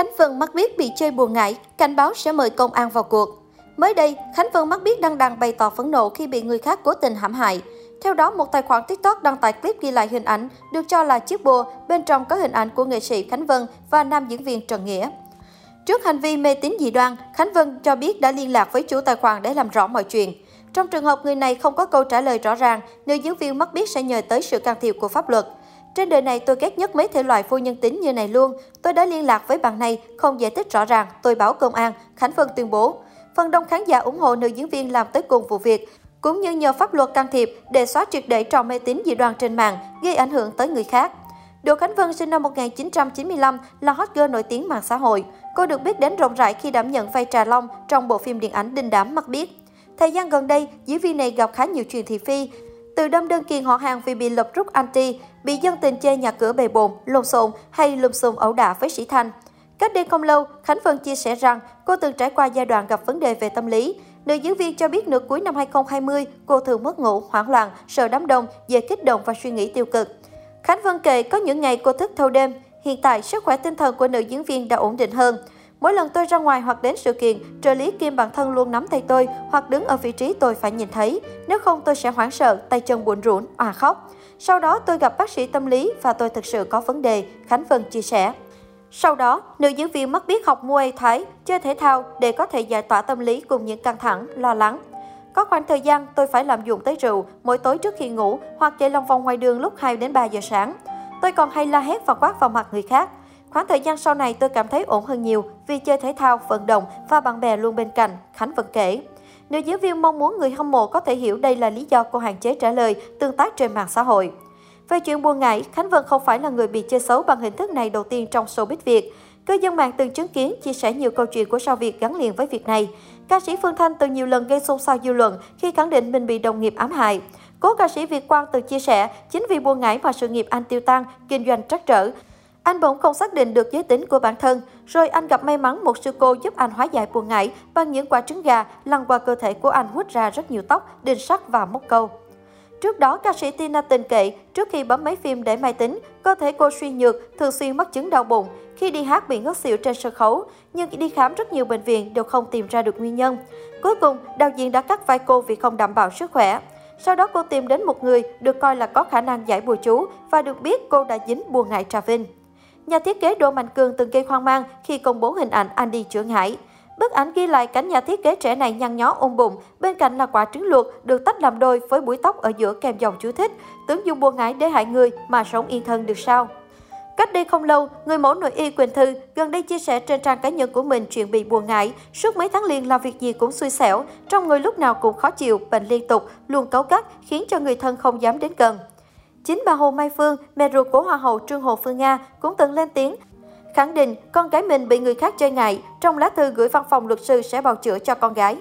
Khánh Vân mắc biết bị chơi buồn ngại, cảnh báo sẽ mời công an vào cuộc. Mới đây, Khánh Vân mắc biết đăng đàn bày tỏ phẫn nộ khi bị người khác cố tình hãm hại. Theo đó, một tài khoản TikTok đăng tải clip ghi lại hình ảnh được cho là chiếc bùa, bên trong có hình ảnh của nghệ sĩ Khánh Vân và nam diễn viên Trần Nghĩa. Trước hành vi mê tín dị đoan, Khánh Vân cho biết đã liên lạc với chủ tài khoản để làm rõ mọi chuyện. Trong trường hợp người này không có câu trả lời rõ ràng, nữ diễn viên mất biết sẽ nhờ tới sự can thiệp của pháp luật. Trên đời này tôi ghét nhất mấy thể loại vô nhân tính như này luôn. Tôi đã liên lạc với bạn này, không giải thích rõ ràng, tôi báo công an, Khánh Vân tuyên bố. Phần đông khán giả ủng hộ nữ diễn viên làm tới cùng vụ việc, cũng như nhờ pháp luật can thiệp để xóa triệt để trò mê tín dị đoan trên mạng, gây ảnh hưởng tới người khác. Đỗ Khánh Vân sinh năm 1995 là hot girl nổi tiếng mạng xã hội. Cô được biết đến rộng rãi khi đảm nhận vai Trà Long trong bộ phim điện ảnh Đinh Đám Mắt Biết. Thời gian gần đây, diễn viên này gặp khá nhiều chuyện thị phi, từ đâm đơn kiện họ hàng vì bị lập rút anti, bị dân tình chê nhà cửa bề bộn, lộn xộn hay lùm xùm ẩu đả với sĩ Thanh. Cách đây không lâu, Khánh Vân chia sẻ rằng cô từng trải qua giai đoạn gặp vấn đề về tâm lý. Nữ diễn viên cho biết nửa cuối năm 2020, cô thường mất ngủ, hoảng loạn, sợ đám đông, dễ kích động và suy nghĩ tiêu cực. Khánh Vân kể có những ngày cô thức thâu đêm. Hiện tại, sức khỏe tinh thần của nữ diễn viên đã ổn định hơn. Mỗi lần tôi ra ngoài hoặc đến sự kiện, trợ lý kim bản thân luôn nắm tay tôi hoặc đứng ở vị trí tôi phải nhìn thấy. Nếu không tôi sẽ hoảng sợ, tay chân buồn rũn, à khóc. Sau đó tôi gặp bác sĩ tâm lý và tôi thực sự có vấn đề, Khánh Vân chia sẻ. Sau đó, nữ diễn viên mất biết học Muay Thái, chơi thể thao để có thể giải tỏa tâm lý cùng những căng thẳng, lo lắng. Có khoảng thời gian tôi phải làm dụng tới rượu mỗi tối trước khi ngủ hoặc chạy lòng vòng ngoài đường lúc 2 đến 3 giờ sáng. Tôi còn hay la hét và quát vào mặt người khác. Khoảng thời gian sau này tôi cảm thấy ổn hơn nhiều vì chơi thể thao, vận động và bạn bè luôn bên cạnh, Khánh Vân kể. Nữ diễn viên mong muốn người hâm mộ có thể hiểu đây là lý do cô hạn chế trả lời, tương tác trên mạng xã hội. Về chuyện buồn ngại, Khánh Vân không phải là người bị chơi xấu bằng hình thức này đầu tiên trong showbiz Việt. Cư dân mạng từng chứng kiến, chia sẻ nhiều câu chuyện của sao Việt gắn liền với việc này. Ca sĩ Phương Thanh từng nhiều lần gây xôn xao dư luận khi khẳng định mình bị đồng nghiệp ám hại. Cố ca sĩ Việt Quang từng chia sẻ, chính vì buồn ngại mà sự nghiệp anh tiêu tan, kinh doanh trắc trở. Anh bỗng không xác định được giới tính của bản thân, rồi anh gặp may mắn một sư cô giúp anh hóa giải buồn ngại bằng những quả trứng gà lăn qua cơ thể của anh hút ra rất nhiều tóc, đinh sắt và móc câu. Trước đó, ca sĩ Tina tình kệ trước khi bấm máy phim để máy tính, cơ thể cô suy nhược, thường xuyên mắc chứng đau bụng. Khi đi hát bị ngất xỉu trên sân khấu, nhưng đi khám rất nhiều bệnh viện đều không tìm ra được nguyên nhân. Cuối cùng, đạo diễn đã cắt vai cô vì không đảm bảo sức khỏe. Sau đó cô tìm đến một người được coi là có khả năng giải bùa chú và được biết cô đã dính buồn ngại Trà Vinh. Nhà thiết kế Đỗ Mạnh Cường từng gây hoang mang khi công bố hình ảnh Andy Trưởng Hải. Bức ảnh ghi lại cảnh nhà thiết kế trẻ này nhăn nhó ôm bụng, bên cạnh là quả trứng luộc được tách làm đôi với búi tóc ở giữa kèm dòng chú thích, tưởng dùng buồn ngái để hại người mà sống yên thân được sao. Cách đây không lâu, người mẫu nội y Quỳnh Thư gần đây chia sẻ trên trang cá nhân của mình chuyện bị buồn ngại. Suốt mấy tháng liền làm việc gì cũng xui xẻo, trong người lúc nào cũng khó chịu, bệnh liên tục, luôn cấu gắt, khiến cho người thân không dám đến gần. Chính bà Hồ Mai Phương, mẹ ruột của Hoa hậu Trương Hồ Phương Nga, cũng từng lên tiếng khẳng định con gái mình bị người khác chơi ngại, trong lá thư gửi văn phòng luật sư sẽ bào chữa cho con gái.